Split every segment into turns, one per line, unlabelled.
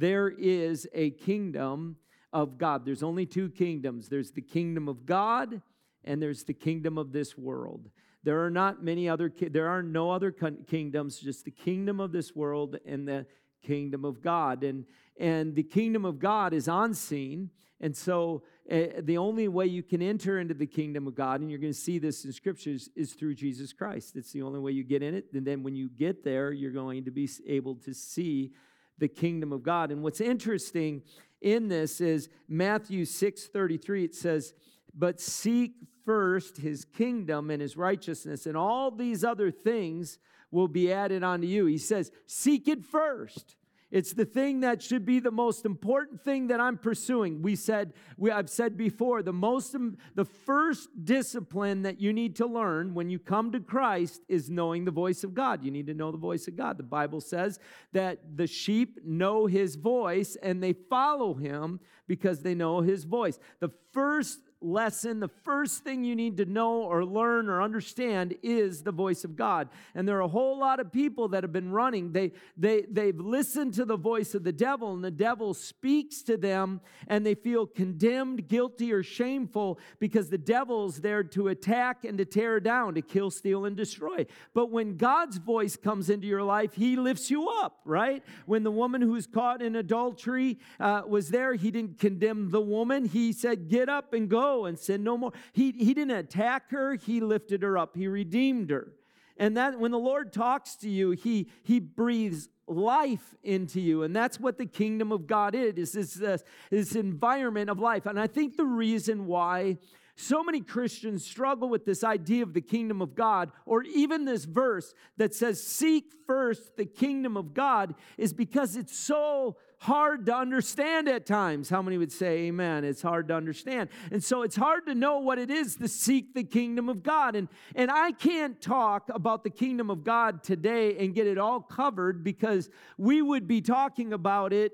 there is a kingdom of God. There's only two kingdoms there's the kingdom of God, and there's the kingdom of this world. There are not many other, there are no other kingdoms, just the kingdom of this world and the kingdom of God. And, and the kingdom of God is unseen. And so uh, the only way you can enter into the kingdom of God, and you're going to see this in scriptures, is through Jesus Christ. It's the only way you get in it. And then when you get there, you're going to be able to see the kingdom of God. And what's interesting in this is Matthew 6 33, it says, But seek first his kingdom and his righteousness, and all these other things will be added unto you. He says, Seek it first. It's the thing that should be the most important thing that I'm pursuing. We said, we, I've said before, the most, the first discipline that you need to learn when you come to Christ is knowing the voice of God. You need to know the voice of God. The Bible says that the sheep know his voice and they follow him because they know his voice. The first lesson, the first thing you need to know or learn or understand is the voice of God. And there are a whole lot of people that have been running. They, they, they've listened to the voice of the devil, and the devil speaks to them, and they feel condemned, guilty, or shameful because the devil's there to attack and to tear down, to kill, steal, and destroy. But when God's voice comes into your life, he lifts you up, right? When the woman who's caught in adultery uh, was there, he didn't condemn the woman. He said, Get up and go and sin no more. He, he didn't attack her, he lifted her up, he redeemed her. And that when the Lord talks to you, he, he breathes life into you. And that's what the kingdom of God is, is this, this environment of life. And I think the reason why so many Christians struggle with this idea of the kingdom of God, or even this verse that says, Seek first the kingdom of God, is because it's so hard to understand at times. How many would say amen? It's hard to understand. And so it's hard to know what it is to seek the kingdom of God. And, and I can't talk about the kingdom of God today and get it all covered because we would be talking about it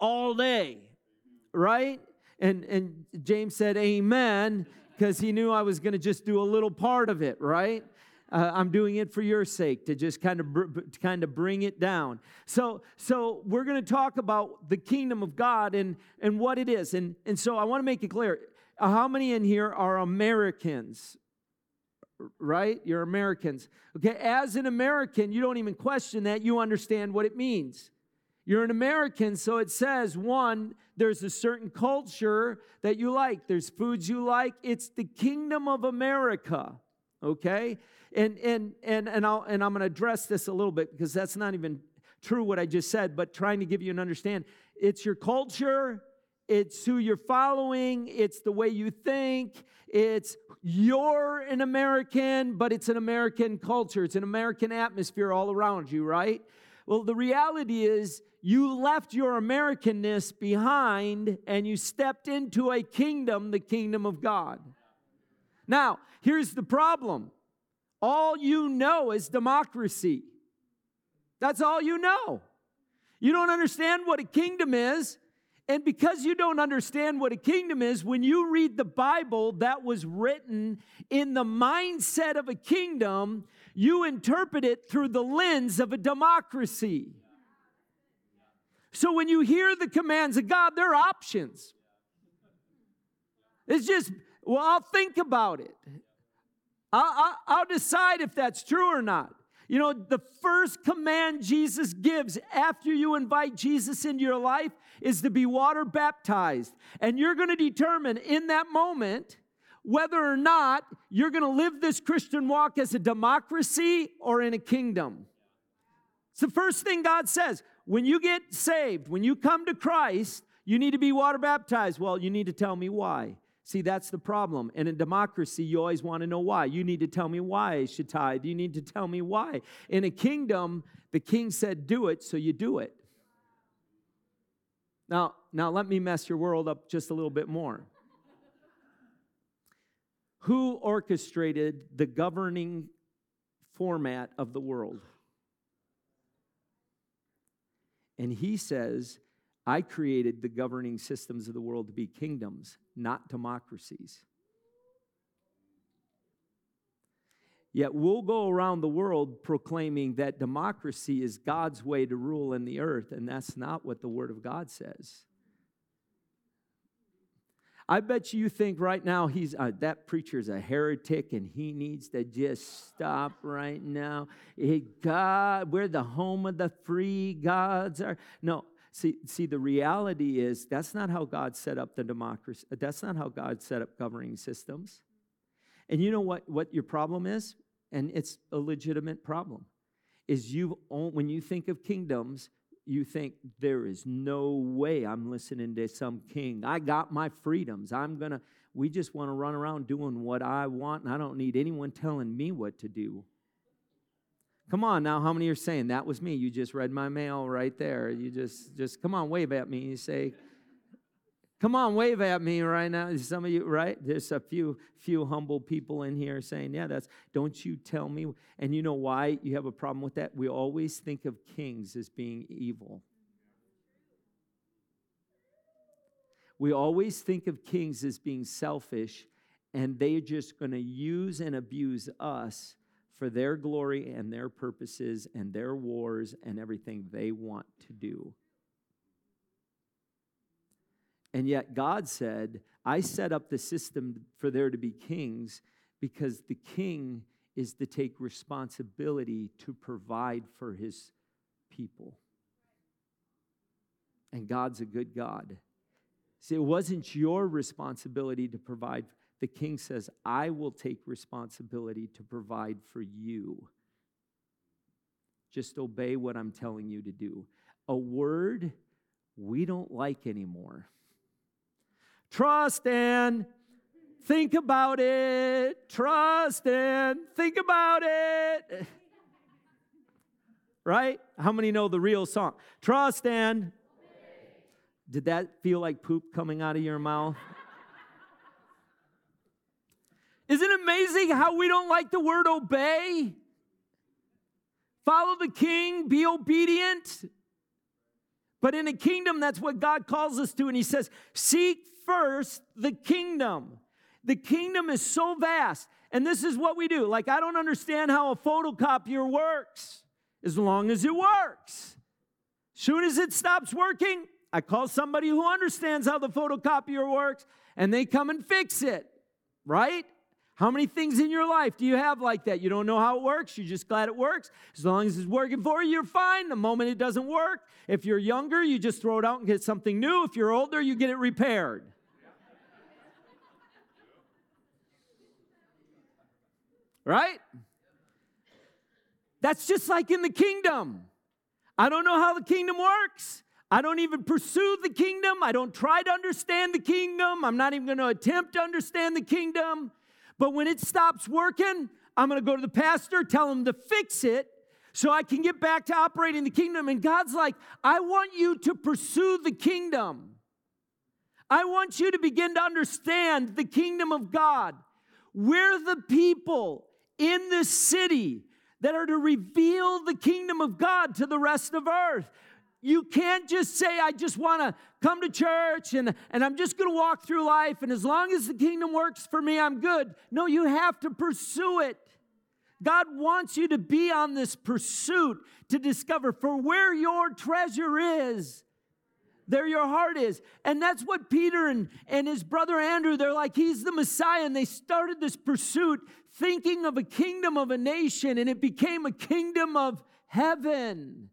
all day, right? And, and James said, Amen, because he knew I was going to just do a little part of it, right? Uh, I'm doing it for your sake to just kind of br- kind of bring it down. So so we're going to talk about the kingdom of God and and what it is. And and so I want to make it clear. Uh, how many in here are Americans? Right? You're Americans. Okay, as an American, you don't even question that. You understand what it means. You're an American, so it says one, there's a certain culture that you like, there's foods you like. It's the kingdom of America, okay? And and and and I'll and I'm going to address this a little bit because that's not even true what I just said, but trying to give you an understand. It's your culture, it's who you're following, it's the way you think, it's you're an American, but it's an American culture, it's an American atmosphere all around you, right? Well, the reality is you left your Americanness behind and you stepped into a kingdom, the kingdom of God. Now, here's the problem all you know is democracy. That's all you know. You don't understand what a kingdom is. And because you don't understand what a kingdom is, when you read the Bible that was written in the mindset of a kingdom, you interpret it through the lens of a democracy. So when you hear the commands of God, they're options. It's just, well, I'll think about it. I'll, I'll, decide if that's true or not. You know, the first command Jesus gives after you invite Jesus into your life is to be water baptized. And you're going to determine in that moment whether or not you're going to live this Christian walk as a democracy or in a kingdom. It's the first thing God says. When you get saved, when you come to Christ, you need to be water baptized. Well, you need to tell me why. See, that's the problem. And in democracy, you always want to know why. You need to tell me why I should tithe. You need to tell me why. In a kingdom, the king said, do it, so you do it. Now, now let me mess your world up just a little bit more. Who orchestrated the governing format of the world? And he says, I created the governing systems of the world to be kingdoms, not democracies. Yet we'll go around the world proclaiming that democracy is God's way to rule in the earth, and that's not what the Word of God says. I bet you think right now he's uh, that preacher's a heretic and he needs to just stop right now. God, we're the home of the free. Gods are no. See, see, the reality is that's not how God set up the democracy. That's not how God set up governing systems. And you know what, what your problem is? and it's a legitimate problem is you when you think of kingdoms you think there is no way i'm listening to some king i got my freedoms i'm gonna we just want to run around doing what i want and i don't need anyone telling me what to do come on now how many are saying that was me you just read my mail right there you just just come on wave at me you say Come on, wave at me right now. Some of you, right? There's a few few humble people in here saying, "Yeah, that's don't you tell me." And you know why you have a problem with that? We always think of kings as being evil. We always think of kings as being selfish and they're just going to use and abuse us for their glory and their purposes and their wars and everything they want to do. And yet God said, I set up the system for there to be kings because the king is to take responsibility to provide for his people. And God's a good God. See, it wasn't your responsibility to provide. The king says, I will take responsibility to provide for you. Just obey what I'm telling you to do. A word we don't like anymore. Trust and think about it. Trust and think about it. Right? How many know the real song? Trust and. Did that feel like poop coming out of your mouth? Isn't it amazing how we don't like the word obey? Follow the king, be obedient. But in a kingdom, that's what God calls us to. And He says, Seek first the kingdom. The kingdom is so vast. And this is what we do. Like, I don't understand how a photocopier works as long as it works. Soon as it stops working, I call somebody who understands how the photocopier works and they come and fix it, right? How many things in your life do you have like that? You don't know how it works, you're just glad it works. As long as it's working for you, you're fine. The moment it doesn't work, if you're younger, you just throw it out and get something new. If you're older, you get it repaired. Right? That's just like in the kingdom. I don't know how the kingdom works. I don't even pursue the kingdom. I don't try to understand the kingdom. I'm not even going to attempt to understand the kingdom. But when it stops working, I'm going to go to the pastor, tell him to fix it so I can get back to operating the kingdom. And God's like, I want you to pursue the kingdom. I want you to begin to understand the kingdom of God. We're the people in this city that are to reveal the kingdom of God to the rest of earth. You can't just say, I just want to come to church and, and I'm just going to walk through life, and as long as the kingdom works for me, I'm good. No, you have to pursue it. God wants you to be on this pursuit to discover for where your treasure is, there your heart is. And that's what Peter and, and his brother Andrew, they're like, he's the Messiah. And they started this pursuit thinking of a kingdom of a nation, and it became a kingdom of heaven.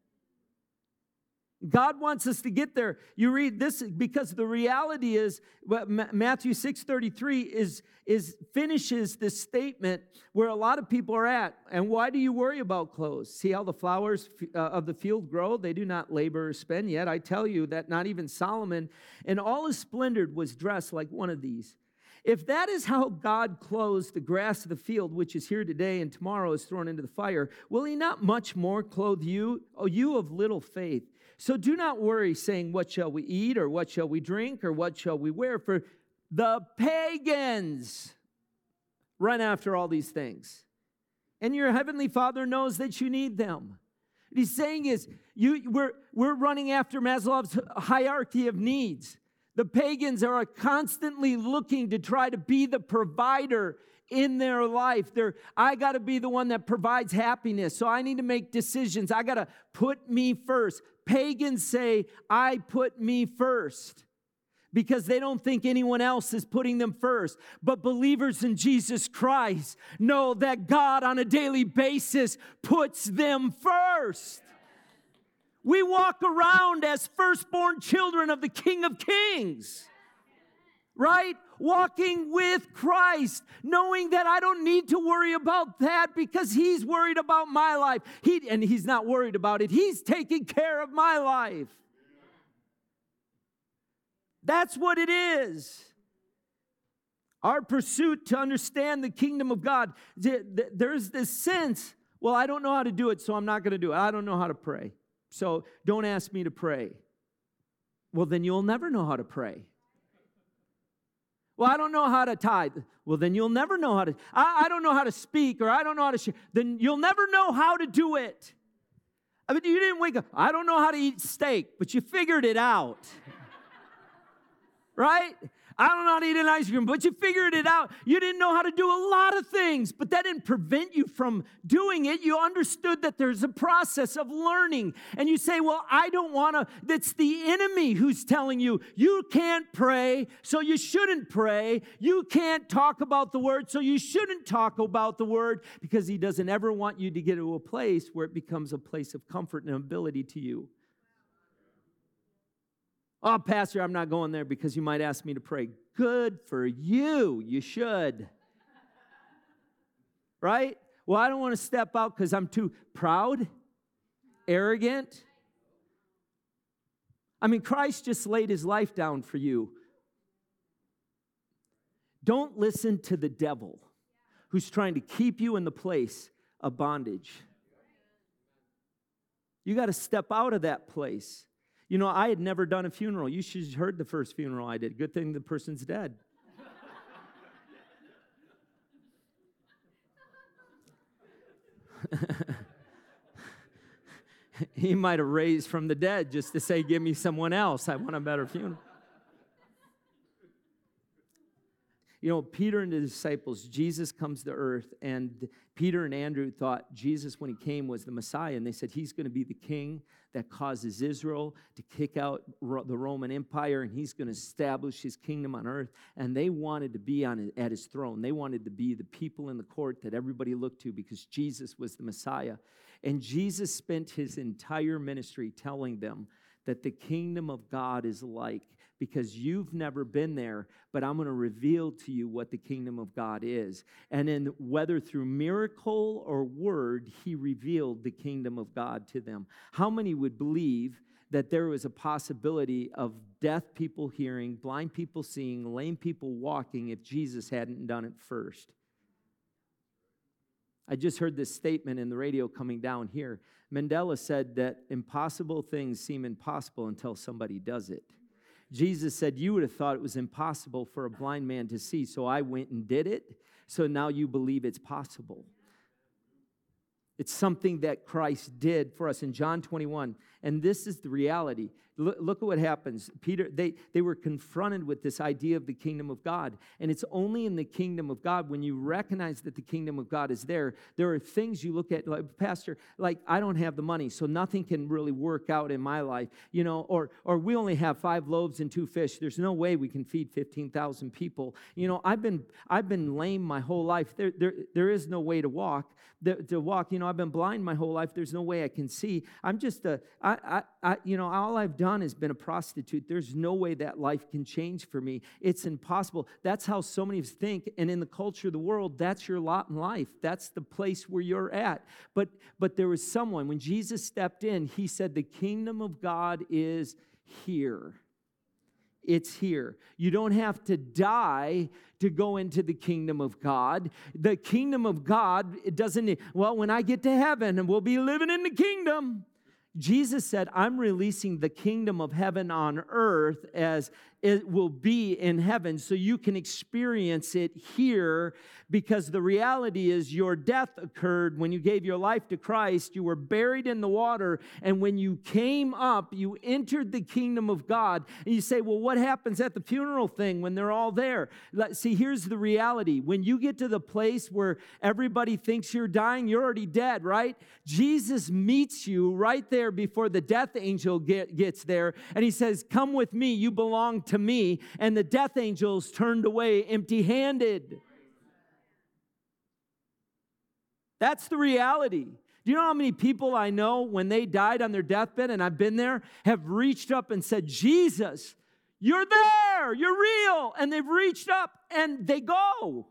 God wants us to get there. You read this because the reality is Matthew 6:33 is is finishes this statement where a lot of people are at. And why do you worry about clothes? See how the flowers uh, of the field grow? They do not labor or spin yet. I tell you that not even Solomon in all his splendor was dressed like one of these. If that is how God clothes the grass of the field, which is here today and tomorrow is thrown into the fire, will he not much more clothe you, O you of little faith? So do not worry, saying, What shall we eat, or what shall we drink, or what shall we wear? For the pagans run after all these things. And your heavenly Father knows that you need them. What he's saying is, you, we're, we're running after Maslow's hierarchy of needs. The pagans are constantly looking to try to be the provider in their life. They're, I got to be the one that provides happiness. So I need to make decisions. I got to put me first. Pagans say, I put me first because they don't think anyone else is putting them first. But believers in Jesus Christ know that God on a daily basis puts them first. We walk around as firstborn children of the King of Kings, right? Walking with Christ, knowing that I don't need to worry about that because He's worried about my life. He, and He's not worried about it, He's taking care of my life. That's what it is. Our pursuit to understand the kingdom of God, there's this sense, well, I don't know how to do it, so I'm not going to do it. I don't know how to pray, so don't ask me to pray. Well, then you'll never know how to pray. Well, I don't know how to tithe. Well, then you'll never know how to. I, I don't know how to speak, or I don't know how to share. Then you'll never know how to do it. I mean, you didn't wake up. I don't know how to eat steak, but you figured it out right? I don't know how to eat an ice cream, but you figured it out. You didn't know how to do a lot of things, but that didn't prevent you from doing it. You understood that there's a process of learning. And you say, Well, I don't want to. That's the enemy who's telling you, you can't pray, so you shouldn't pray. You can't talk about the word, so you shouldn't talk about the word, because he doesn't ever want you to get to a place where it becomes a place of comfort and ability to you. Oh, Pastor, I'm not going there because you might ask me to pray. Good for you. You should. right? Well, I don't want to step out because I'm too proud, arrogant. I mean, Christ just laid his life down for you. Don't listen to the devil who's trying to keep you in the place of bondage. You got to step out of that place. You know, I had never done a funeral. You should have heard the first funeral I did. Good thing the person's dead. he might have raised from the dead just to say, Give me someone else. I want a better funeral. You know, Peter and the disciples, Jesus comes to earth, and Peter and Andrew thought Jesus, when he came, was the Messiah. And they said he's going to be the king that causes Israel to kick out the Roman Empire, and he's going to establish his kingdom on earth. And they wanted to be on at his throne. They wanted to be the people in the court that everybody looked to because Jesus was the Messiah. And Jesus spent his entire ministry telling them that the kingdom of God is like because you've never been there, but I'm going to reveal to you what the kingdom of God is. And then, whether through miracle or word, he revealed the kingdom of God to them. How many would believe that there was a possibility of deaf people hearing, blind people seeing, lame people walking if Jesus hadn't done it first? I just heard this statement in the radio coming down here. Mandela said that impossible things seem impossible until somebody does it. Jesus said, You would have thought it was impossible for a blind man to see, so I went and did it. So now you believe it's possible. It's something that Christ did for us in John 21. And this is the reality. Look, look, at what happens. Peter, they, they were confronted with this idea of the kingdom of God. And it's only in the kingdom of God when you recognize that the kingdom of God is there. There are things you look at, like, Pastor, like, I don't have the money, so nothing can really work out in my life, you know, or, or we only have five loaves and two fish. There's no way we can feed 15,000 people. You know, I've been, I've been lame my whole life. There, there, there is no way to walk. To walk, you know, I've been blind my whole life. There's no way I can see. I'm just a, I, I you know, all I've done has been a prostitute. There's no way that life can change for me. It's impossible. That's how so many of us think. And in the culture of the world, that's your lot in life. That's the place where you're at. But but there was someone, when Jesus stepped in, he said, The kingdom of God is here. It's here. You don't have to die to go into the kingdom of God. The kingdom of God, it doesn't, well, when I get to heaven and we'll be living in the kingdom, Jesus said, I'm releasing the kingdom of heaven on earth as it will be in heaven so you can experience it here because the reality is your death occurred when you gave your life to Christ. You were buried in the water, and when you came up, you entered the kingdom of God. And you say, Well, what happens at the funeral thing when they're all there? See, here's the reality when you get to the place where everybody thinks you're dying, you're already dead, right? Jesus meets you right there before the death angel get, gets there, and he says, Come with me, you belong to me. And the death angels turned away empty handed. That's the reality. Do you know how many people I know when they died on their deathbed, and I've been there, have reached up and said, Jesus, you're there, you're real. And they've reached up and they go.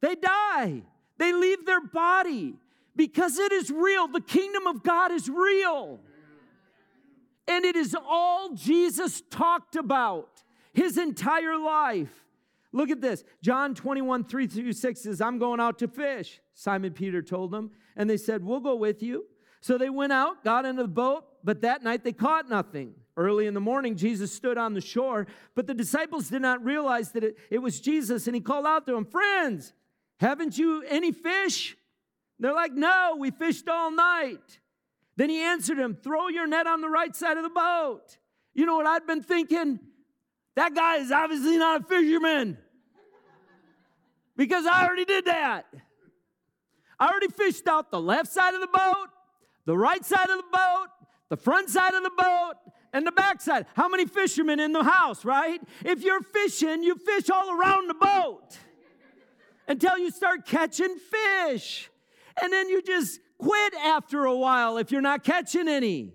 They die. They leave their body because it is real. The kingdom of God is real. And it is all Jesus talked about his entire life. Look at this. John 21, 3 through 6 says, I'm going out to fish. Simon Peter told them. And they said, We'll go with you. So they went out, got into the boat, but that night they caught nothing. Early in the morning, Jesus stood on the shore, but the disciples did not realize that it, it was Jesus. And he called out to them, Friends, haven't you any fish? They're like, No, we fished all night. Then he answered him, Throw your net on the right side of the boat. You know what I'd been thinking? That guy is obviously not a fisherman because I already did that. I already fished out the left side of the boat, the right side of the boat, the front side of the boat, and the back side. How many fishermen in the house, right? If you're fishing, you fish all around the boat until you start catching fish. And then you just quit after a while if you're not catching any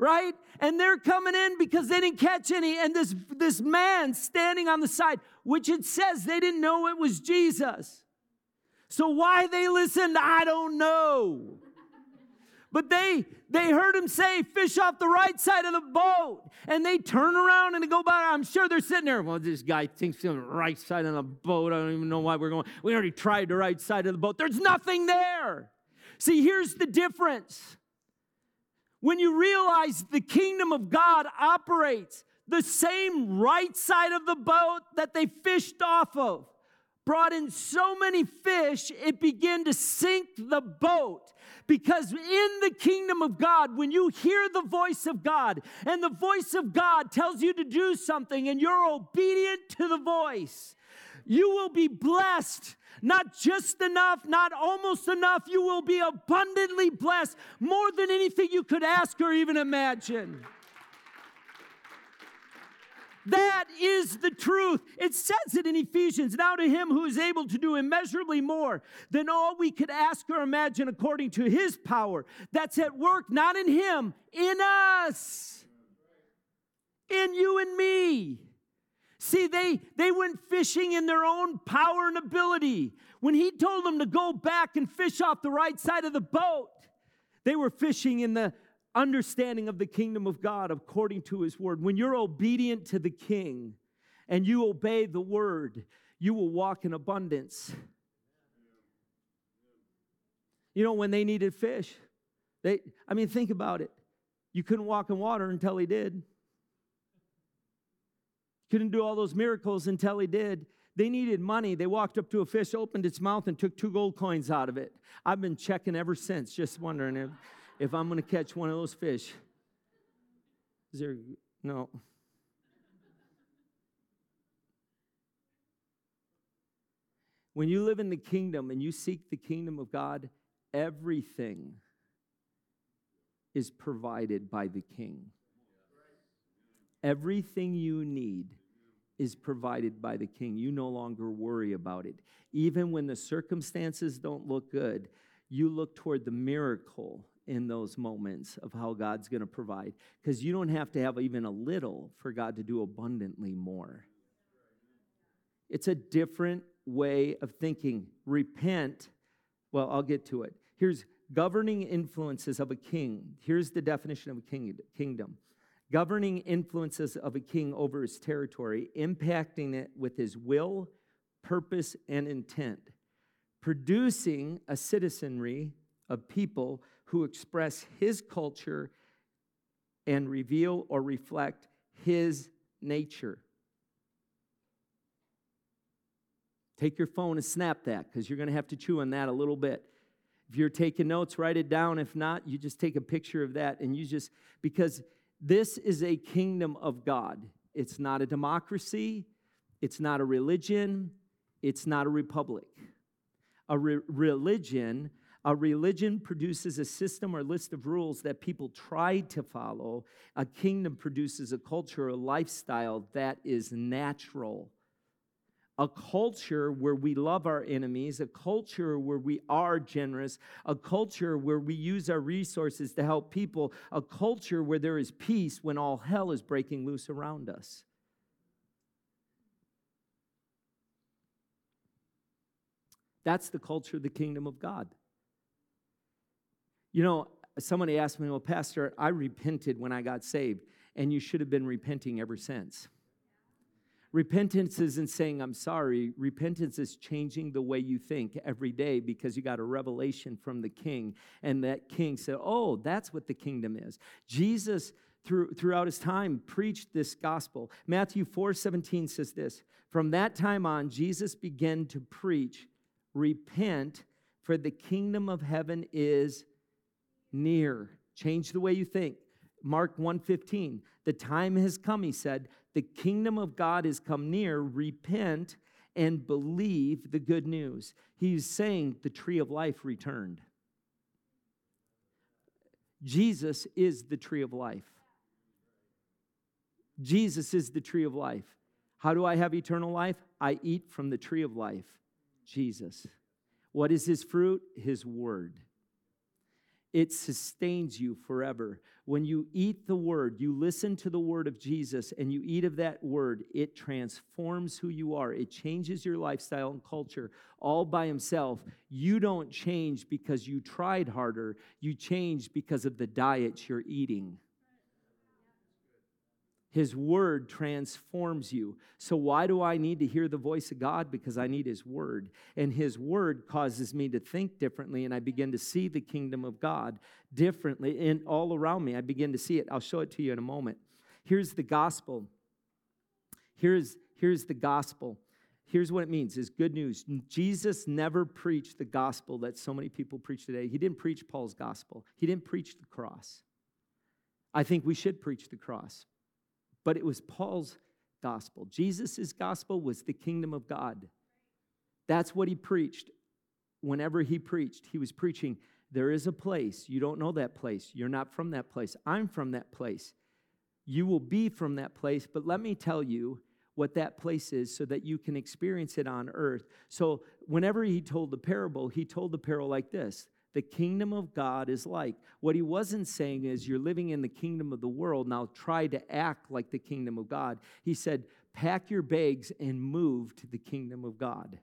right? And they're coming in because they didn't catch any. And this this man standing on the side which it says they didn't know it was jesus. So why they listened i don't know. But they they heard him say fish off the right side of the boat. And they turn around and they go by. I'm sure they're sitting there well this guy thinks on the right side of the boat. I don't even know why we're going. We already tried the right side of the boat. There's nothing there See, here's the difference. When you realize the kingdom of God operates the same right side of the boat that they fished off of, brought in so many fish, it began to sink the boat. Because in the kingdom of God, when you hear the voice of God and the voice of God tells you to do something and you're obedient to the voice, you will be blessed not just enough, not almost enough. You will be abundantly blessed more than anything you could ask or even imagine. That is the truth. It says it in Ephesians. Now to him who is able to do immeasurably more than all we could ask or imagine according to his power that's at work, not in him, in us, in you and me. See, they, they went fishing in their own power and ability. When he told them to go back and fish off the right side of the boat, they were fishing in the understanding of the kingdom of God according to his word. When you're obedient to the king and you obey the word, you will walk in abundance. You know, when they needed fish, they, I mean, think about it. You couldn't walk in water until he did. Couldn't do all those miracles until he did. They needed money. They walked up to a fish, opened its mouth, and took two gold coins out of it. I've been checking ever since, just wondering if, if I'm going to catch one of those fish. Is there, no. When you live in the kingdom and you seek the kingdom of God, everything is provided by the king. Everything you need is provided by the king. You no longer worry about it. Even when the circumstances don't look good, you look toward the miracle in those moments of how God's going to provide. Because you don't have to have even a little for God to do abundantly more. It's a different way of thinking. Repent. Well, I'll get to it. Here's governing influences of a king. Here's the definition of a king, kingdom governing influences of a king over his territory, impacting it with his will, purpose, and intent, producing a citizenry of people who express his culture and reveal or reflect his nature. Take your phone and snap that because you're going to have to chew on that a little bit. If you're taking notes, write it down. If not, you just take a picture of that and you just, because this is a kingdom of God. It's not a democracy, it's not a religion, it's not a republic. A re- religion, a religion produces a system or list of rules that people try to follow. A kingdom produces a culture, a lifestyle that is natural a culture where we love our enemies, a culture where we are generous, a culture where we use our resources to help people, a culture where there is peace when all hell is breaking loose around us. That's the culture of the kingdom of God. You know, somebody asked me, Well, Pastor, I repented when I got saved, and you should have been repenting ever since. Repentance isn't saying, I'm sorry. Repentance is changing the way you think every day because you got a revelation from the king. And that king said, Oh, that's what the kingdom is. Jesus, through, throughout his time, preached this gospel. Matthew 4 17 says this From that time on, Jesus began to preach, Repent, for the kingdom of heaven is near. Change the way you think. Mark 1:15. The time has come, he said, the kingdom of God is come near. Repent and believe the good news. He's saying the tree of life returned. Jesus is the tree of life. Jesus is the tree of life. How do I have eternal life? I eat from the tree of life, Jesus. What is his fruit? His word. It sustains you forever. When you eat the word, you listen to the word of Jesus and you eat of that word, it transforms who you are. It changes your lifestyle and culture all by himself. You don't change because you tried harder, you change because of the diet you're eating. His word transforms you. So, why do I need to hear the voice of God? Because I need His word. And His word causes me to think differently, and I begin to see the kingdom of God differently and all around me. I begin to see it. I'll show it to you in a moment. Here's the gospel. Here's, here's the gospel. Here's what it means is good news. Jesus never preached the gospel that so many people preach today. He didn't preach Paul's gospel. He didn't preach the cross. I think we should preach the cross but it was Paul's gospel. Jesus' gospel was the kingdom of God. That's what he preached. Whenever he preached, he was preaching, There is a place. You don't know that place. You're not from that place. I'm from that place. You will be from that place, but let me tell you what that place is so that you can experience it on earth. So, whenever he told the parable, he told the parable like this the kingdom of God is like. What he wasn't saying is, you're living in the kingdom of the world, now try to act like the kingdom of God. He said, pack your bags and move to the kingdom of God.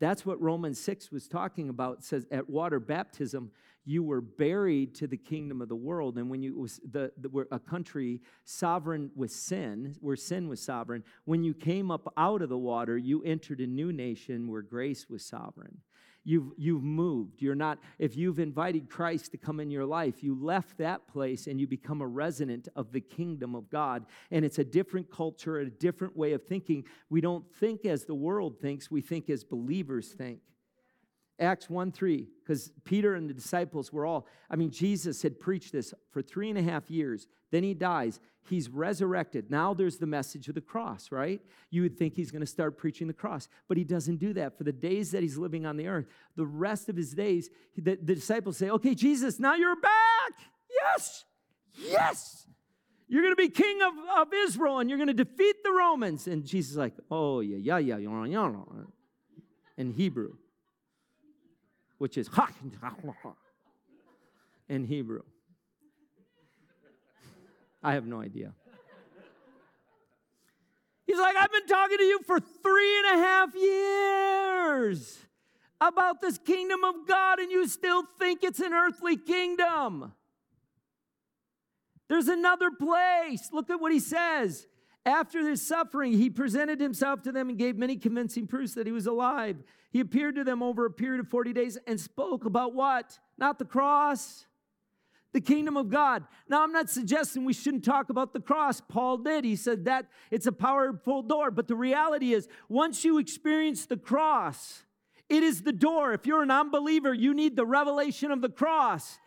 That's what Romans 6 was talking about. It says at water baptism, you were buried to the kingdom of the world. And when you was the, the were a country sovereign with sin, where sin was sovereign, when you came up out of the water, you entered a new nation where grace was sovereign. You've, you've moved. You're not, if you've invited Christ to come in your life, you left that place and you become a resident of the kingdom of God. And it's a different culture, a different way of thinking. We don't think as the world thinks, we think as believers think. Acts 1 3, because Peter and the disciples were all, I mean, Jesus had preached this for three and a half years. Then he dies. He's resurrected. Now there's the message of the cross, right? You would think he's going to start preaching the cross, but he doesn't do that. For the days that he's living on the earth, the rest of his days, the, the disciples say, Okay, Jesus, now you're back. Yes, yes. You're going to be king of, of Israel and you're going to defeat the Romans. And Jesus is like, Oh, yeah, yeah, yeah, yeah, yeah. In Hebrew which is ha in Hebrew. I have no idea. He's like, I've been talking to you for three and a half years about this kingdom of God, and you still think it's an earthly kingdom. There's another place. Look at what he says. After his suffering, he presented himself to them and gave many convincing proofs that he was alive. He appeared to them over a period of 40 days and spoke about what? Not the cross, the kingdom of God. Now, I'm not suggesting we shouldn't talk about the cross. Paul did. He said that it's a powerful door. But the reality is, once you experience the cross, it is the door. If you're an unbeliever, you need the revelation of the cross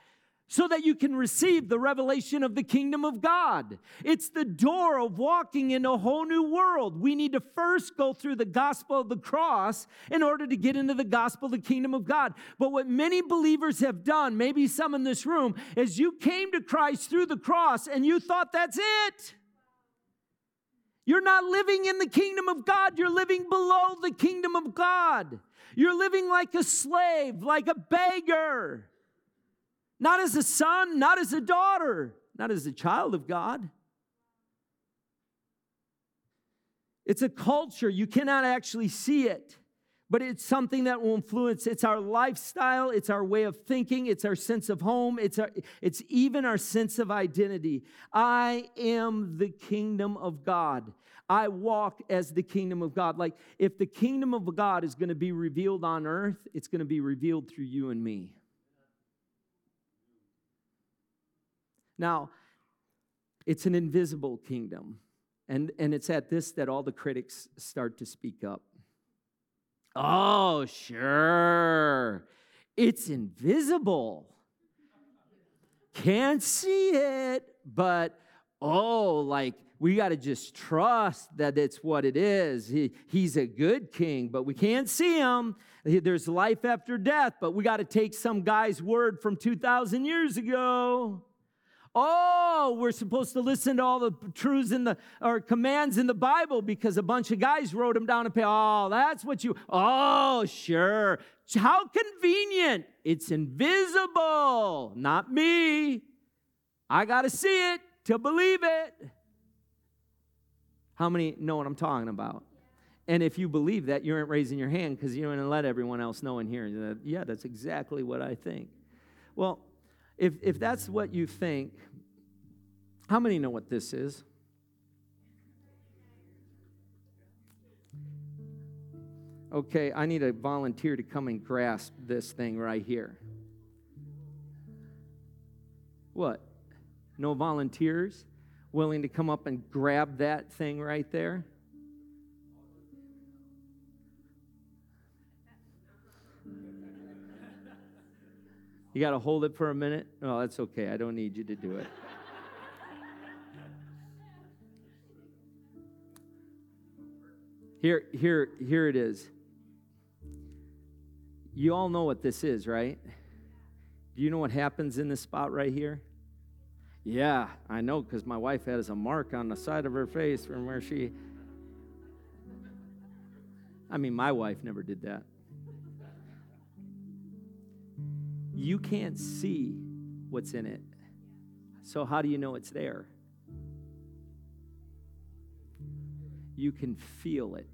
so that you can receive the revelation of the kingdom of God. It's the door of walking in a whole new world. We need to first go through the gospel of the cross in order to get into the gospel of the kingdom of God. But what many believers have done, maybe some in this room, is you came to Christ through the cross and you thought that's it. You're not living in the kingdom of God, you're living below the kingdom of God. You're living like a slave, like a beggar. Not as a son, not as a daughter, not as a child of God. It's a culture. You cannot actually see it, but it's something that will influence. It's our lifestyle, it's our way of thinking, it's our sense of home, it's, our, it's even our sense of identity. I am the kingdom of God. I walk as the kingdom of God. Like if the kingdom of God is going to be revealed on earth, it's going to be revealed through you and me. Now, it's an invisible kingdom. And, and it's at this that all the critics start to speak up. Oh, sure. It's invisible. Can't see it, but oh, like we got to just trust that it's what it is. He, he's a good king, but we can't see him. There's life after death, but we got to take some guy's word from 2,000 years ago. Oh, we're supposed to listen to all the truths in the or commands in the Bible because a bunch of guys wrote them down and pay. Oh, that's what you. Oh, sure. How convenient. It's invisible, not me. I got to see it to believe it. How many know what I'm talking about? And if you believe that, you aren't raising your hand because you don't let everyone else know in here. Yeah, that's exactly what I think. Well, if, if that's what you think, how many know what this is? Okay, I need a volunteer to come and grasp this thing right here. What? No volunteers willing to come up and grab that thing right there? You got to hold it for a minute? Oh, that's okay. I don't need you to do it. Here, here, here it is. You all know what this is, right? Do you know what happens in this spot right here? Yeah, I know because my wife has a mark on the side of her face from where she. I mean, my wife never did that. You can't see what's in it. So, how do you know it's there? You can feel it.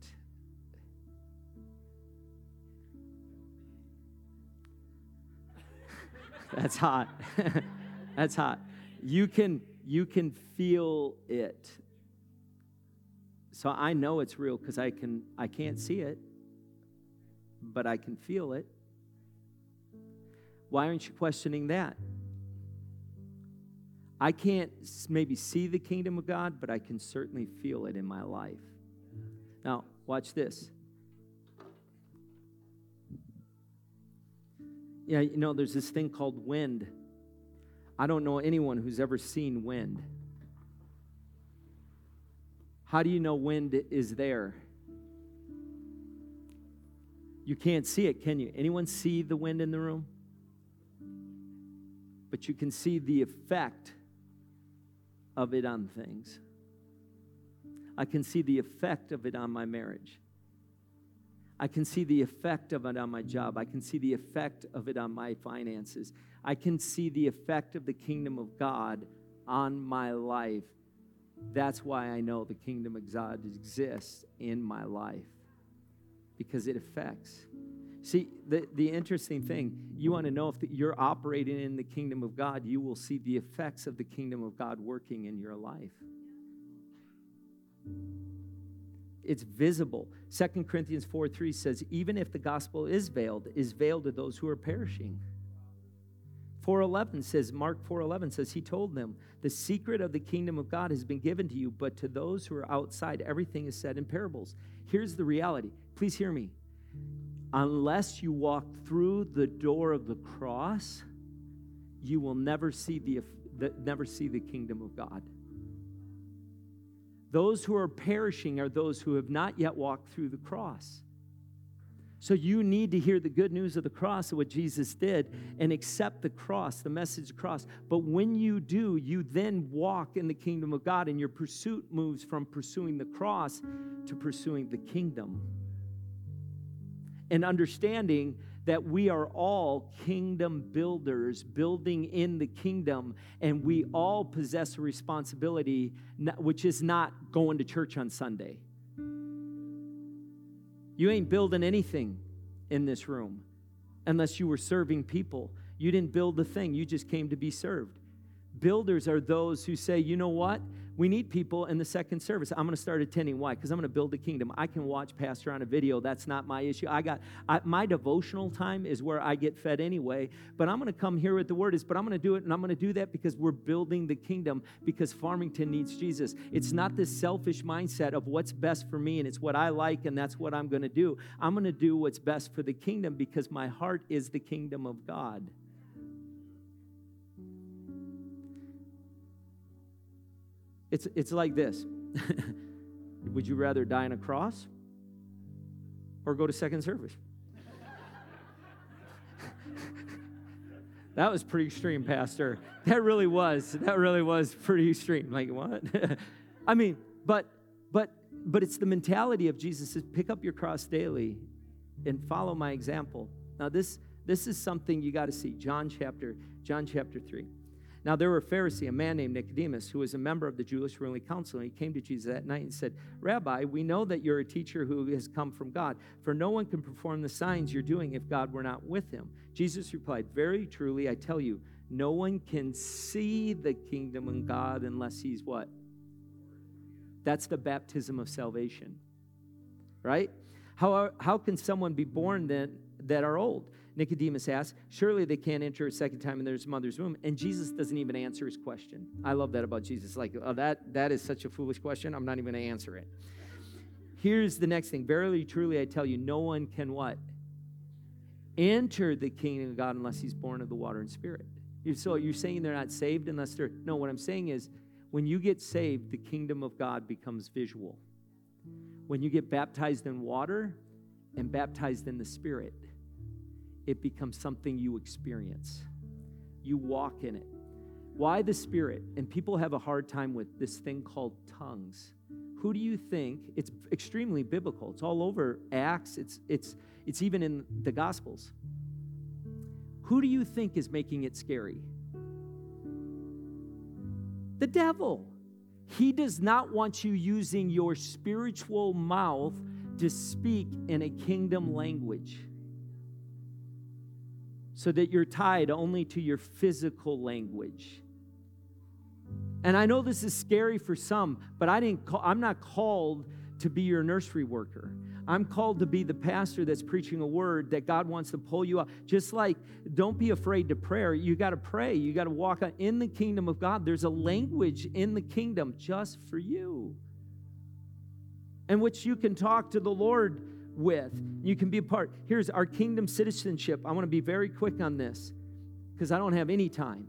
That's hot. That's hot. You can you can feel it. So I know it's real because I can I can't see it, but I can feel it. Why aren't you questioning that? I can't maybe see the kingdom of God, but I can certainly feel it in my life. Now, watch this. Yeah, you know, there's this thing called wind. I don't know anyone who's ever seen wind. How do you know wind is there? You can't see it, can you? Anyone see the wind in the room? But you can see the effect of it on things. I can see the effect of it on my marriage. I can see the effect of it on my job. I can see the effect of it on my finances. I can see the effect of the kingdom of God on my life. That's why I know the kingdom of God exists in my life because it affects. See, the, the interesting thing, you want to know if you're operating in the kingdom of God, you will see the effects of the kingdom of God working in your life it's visible. Second Corinthians 4 3 says, even if the gospel is veiled, is veiled to those who are perishing. 4:11 says Mark 4:11 says he told them the secret of the kingdom of God has been given to you but to those who are outside everything is said in parables. Here's the reality. Please hear me. Unless you walk through the door of the cross, you will never see the, never see the kingdom of God. Those who are perishing are those who have not yet walked through the cross. So you need to hear the good news of the cross of what Jesus did and accept the cross, the message of the cross. But when you do, you then walk in the kingdom of God, and your pursuit moves from pursuing the cross to pursuing the kingdom. And understanding that we are all kingdom builders, building in the kingdom, and we all possess a responsibility, which is not going to church on Sunday you ain't building anything in this room unless you were serving people. You didn't build the thing, you just came to be served. Builders are those who say, you know what? We need people in the second service. I'm going to start attending. Why? Because I'm going to build the kingdom. I can watch Pastor on a video. That's not my issue. I got I, my devotional time is where I get fed anyway. But I'm going to come here with the word is. But I'm going to do it, and I'm going to do that because we're building the kingdom. Because Farmington needs Jesus. It's not this selfish mindset of what's best for me and it's what I like and that's what I'm going to do. I'm going to do what's best for the kingdom because my heart is the kingdom of God. It's, it's like this Would you rather die on a cross or go to second service? that was pretty extreme, Pastor. That really was. That really was pretty extreme. Like, what? I mean, but but but it's the mentality of Jesus is pick up your cross daily and follow my example. Now this this is something you got to see. John chapter John chapter 3. Now, there were a Pharisee, a man named Nicodemus, who was a member of the Jewish ruling council, and he came to Jesus that night and said, Rabbi, we know that you're a teacher who has come from God, for no one can perform the signs you're doing if God were not with him. Jesus replied, Very truly, I tell you, no one can see the kingdom of God unless he's what? That's the baptism of salvation, right? How, how can someone be born then that are old? Nicodemus asked, Surely they can't enter a second time in their mother's womb. And Jesus doesn't even answer his question. I love that about Jesus. Like, oh, that, that is such a foolish question. I'm not even going to answer it. Here's the next thing. Verily, truly, I tell you, no one can what? Enter the kingdom of God unless he's born of the water and spirit. So you're saying they're not saved unless they're. No, what I'm saying is when you get saved, the kingdom of God becomes visual. When you get baptized in water and baptized in the spirit, it becomes something you experience. You walk in it. Why the Spirit? And people have a hard time with this thing called tongues. Who do you think? It's extremely biblical. It's all over Acts. It's it's it's even in the Gospels. Who do you think is making it scary? The devil. He does not want you using your spiritual mouth to speak in a kingdom language so that you're tied only to your physical language. And I know this is scary for some, but I didn't call, I'm not called to be your nursery worker. I'm called to be the pastor that's preaching a word that God wants to pull you up. Just like don't be afraid to prayer. You got to pray. You got to walk in the kingdom of God. There's a language in the kingdom just for you. In which you can talk to the Lord with. You can be a part. Here's our kingdom citizenship. I want to be very quick on this because I don't have any time.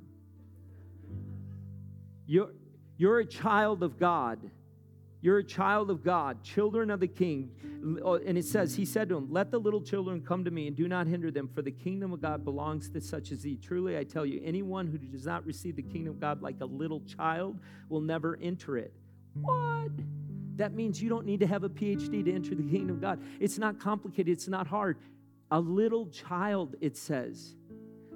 You're, you're a child of God. You're a child of God, children of the king. Oh, and it says, He said to him, Let the little children come to me and do not hinder them, for the kingdom of God belongs to such as thee. Truly, I tell you, anyone who does not receive the kingdom of God like a little child will never enter it. What? That means you don't need to have a PhD to enter the kingdom of God. It's not complicated, it's not hard. A little child, it says.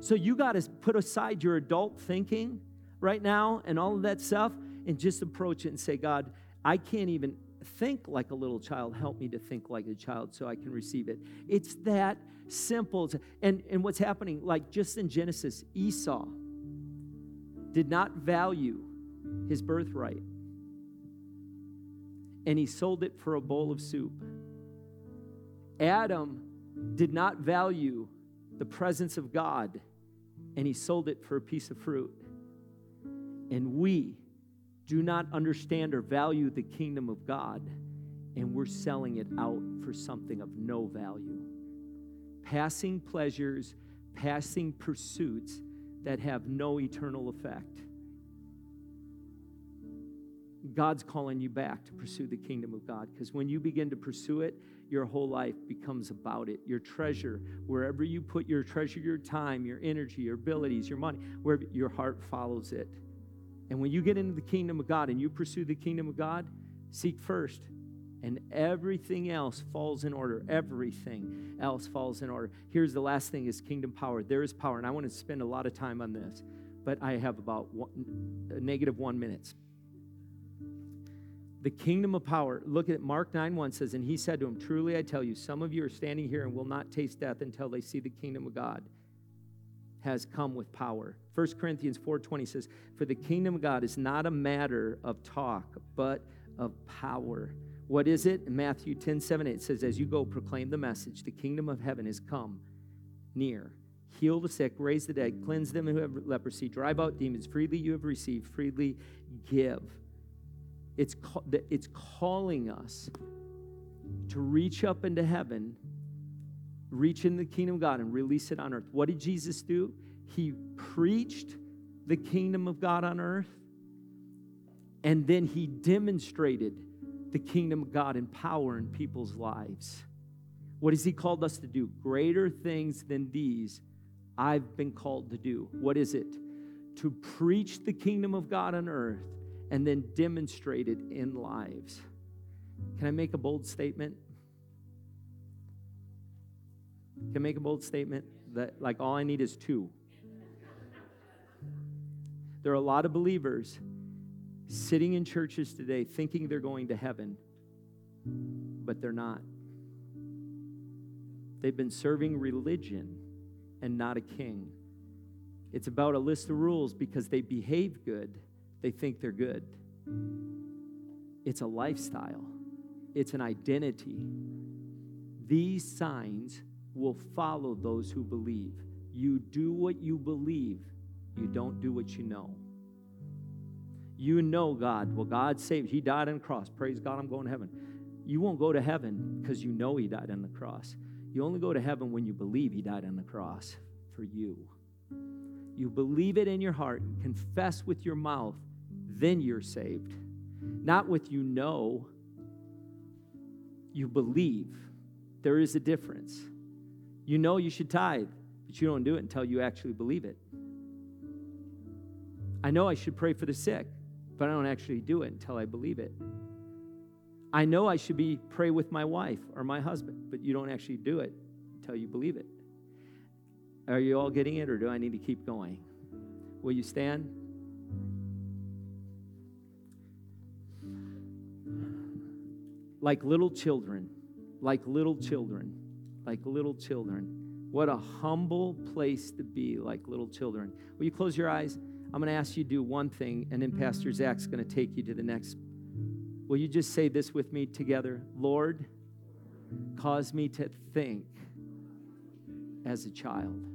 So you got to put aside your adult thinking right now and all of that stuff and just approach it and say, God, I can't even think like a little child. Help me to think like a child so I can receive it. It's that simple. And, and what's happening, like just in Genesis, Esau did not value his birthright and he sold it for a bowl of soup. Adam did not value the presence of God and he sold it for a piece of fruit. And we do not understand or value the kingdom of God, and we're selling it out for something of no value. Passing pleasures, passing pursuits that have no eternal effect. God's calling you back to pursue the kingdom of God because when you begin to pursue it, your whole life becomes about it. Your treasure, wherever you put your treasure, your time, your energy, your abilities, your money, where your heart follows it. And when you get into the kingdom of God and you pursue the kingdom of God, seek first. And everything else falls in order. Everything else falls in order. Here's the last thing is kingdom power. There is power. And I want to spend a lot of time on this, but I have about one, negative one minutes the kingdom of power. Look at Mark 9 1 says, And he said to him, Truly I tell you, some of you are standing here and will not taste death until they see the kingdom of God has come with power. 1 Corinthians 4:20 says, "For the kingdom of God is not a matter of talk, but of power." What is it? Matthew 10, 7, it says, As you go, proclaim the message, the kingdom of heaven is come near. Heal the sick, raise the dead, cleanse them who have leprosy, drive out demons. Freely you have received, freely give. It's, it's calling us to reach up into heaven, reach in the kingdom of God, and release it on earth. What did Jesus do? He preached the kingdom of God on earth, and then he demonstrated the kingdom of God in power in people's lives. What has he called us to do? Greater things than these I've been called to do. What is it? To preach the kingdom of God on earth and then demonstrated in lives. Can I make a bold statement? Can I make a bold statement that, like, all I need is two? There are a lot of believers sitting in churches today thinking they're going to heaven, but they're not. They've been serving religion and not a king. It's about a list of rules because they behave good they think they're good. It's a lifestyle, it's an identity. These signs will follow those who believe. You do what you believe, you don't do what you know. You know God. Well, God saved. He died on the cross. Praise God, I'm going to heaven. You won't go to heaven because you know He died on the cross. You only go to heaven when you believe He died on the cross for you. You believe it in your heart, confess with your mouth then you're saved. Not with you know, you believe. There is a difference. You know you should tithe, but you don't do it until you actually believe it. I know I should pray for the sick, but I don't actually do it until I believe it. I know I should be pray with my wife or my husband, but you don't actually do it until you believe it. Are you all getting it or do I need to keep going? Will you stand? Like little children, like little children, like little children. What a humble place to be, like little children. Will you close your eyes? I'm going to ask you to do one thing, and then Pastor Zach's going to take you to the next. Will you just say this with me together? Lord, cause me to think as a child.